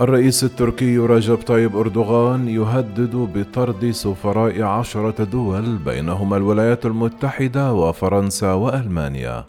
الرئيس التركي رجب طيب أردوغان يهدد بطرد سفراء عشرة دول بينهما الولايات المتحدة وفرنسا وألمانيا.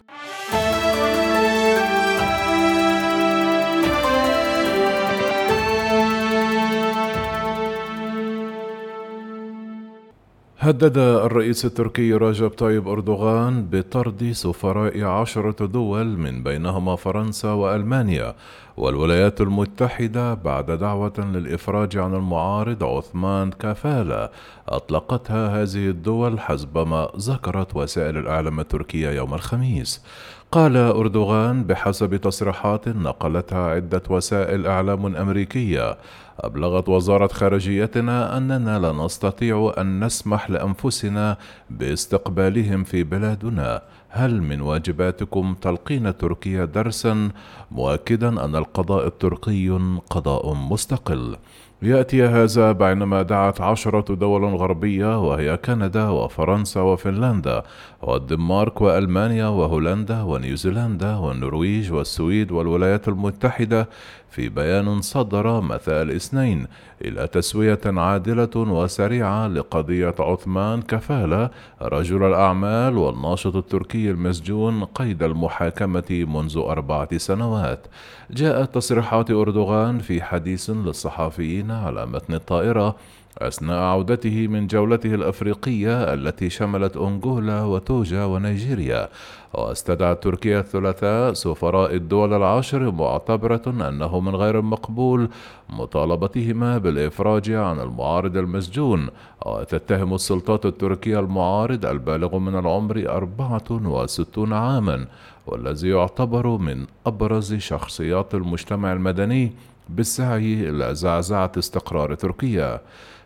هدد الرئيس التركي رجب طيب أردوغان بطرد سفراء عشرة دول من بينهما فرنسا وألمانيا. والولايات المتحدة بعد دعوة للإفراج عن المعارض عثمان كافالة أطلقتها هذه الدول حسب ما ذكرت وسائل الإعلام التركية يوم الخميس. قال أردوغان بحسب تصريحات نقلتها عدة وسائل إعلام أمريكية. أبلغت وزارة خارجيتنا أننا لا نستطيع أن نسمح لأنفسنا باستقبالهم في بلادنا. هل من واجباتكم تلقين تركيا درسا؟ مؤكدا أن القضاء التركي قضاء مستقل. يأتي هذا بينما دعت عشرة دول غربية وهي كندا وفرنسا وفنلندا والدنمارك وألمانيا وهولندا ونيوزيلندا والنرويج والسويد والولايات المتحدة في بيان صدر مساء الاثنين إلى تسوية عادلة وسريعة لقضية عثمان كفالة رجل الأعمال والناشط التركي المسجون قيد المحاكمة منذ أربعة سنوات. جاءت تصريحات أردوغان في حديث للصحفيين على متن الطائرة أثناء عودته من جولته الأفريقية التي شملت أنغولا وتوجا ونيجيريا واستدعت تركيا الثلاثاء سفراء الدول العشر معتبرة أنه من غير المقبول مطالبتهما بالإفراج عن المعارض المسجون وتتهم السلطات التركية المعارض البالغ من العمر أربعة وستون عاما والذي يعتبر من أبرز شخصيات المجتمع المدني بالسعي إلى زعزعة استقرار تركيا.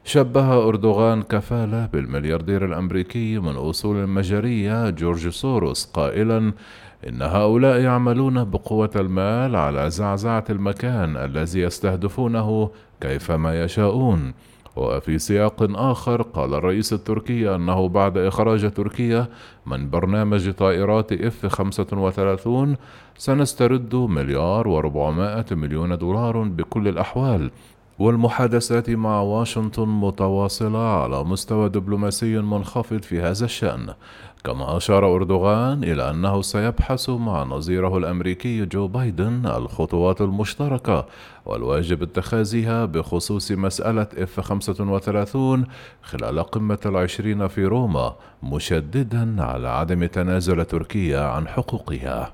شبه أردوغان كفالة بالملياردير الأمريكي من أصول مجرية جورج سوروس قائلا إن هؤلاء يعملون بقوة المال على زعزعة المكان الذي يستهدفونه كيفما يشاءون. وفي سياق آخر قال الرئيس التركي أنه بعد إخراج تركيا من برنامج طائرات إف 35 سنسترد مليار وربعمائة مليون دولار بكل الأحوال. والمحادثات مع واشنطن متواصلة على مستوى دبلوماسي منخفض في هذا الشأن. كما أشار أردوغان إلى أنه سيبحث مع نظيره الأمريكي جو بايدن الخطوات المشتركة والواجب اتخاذها بخصوص مسألة اف 35 خلال قمة العشرين في روما مشددا على عدم تنازل تركيا عن حقوقها.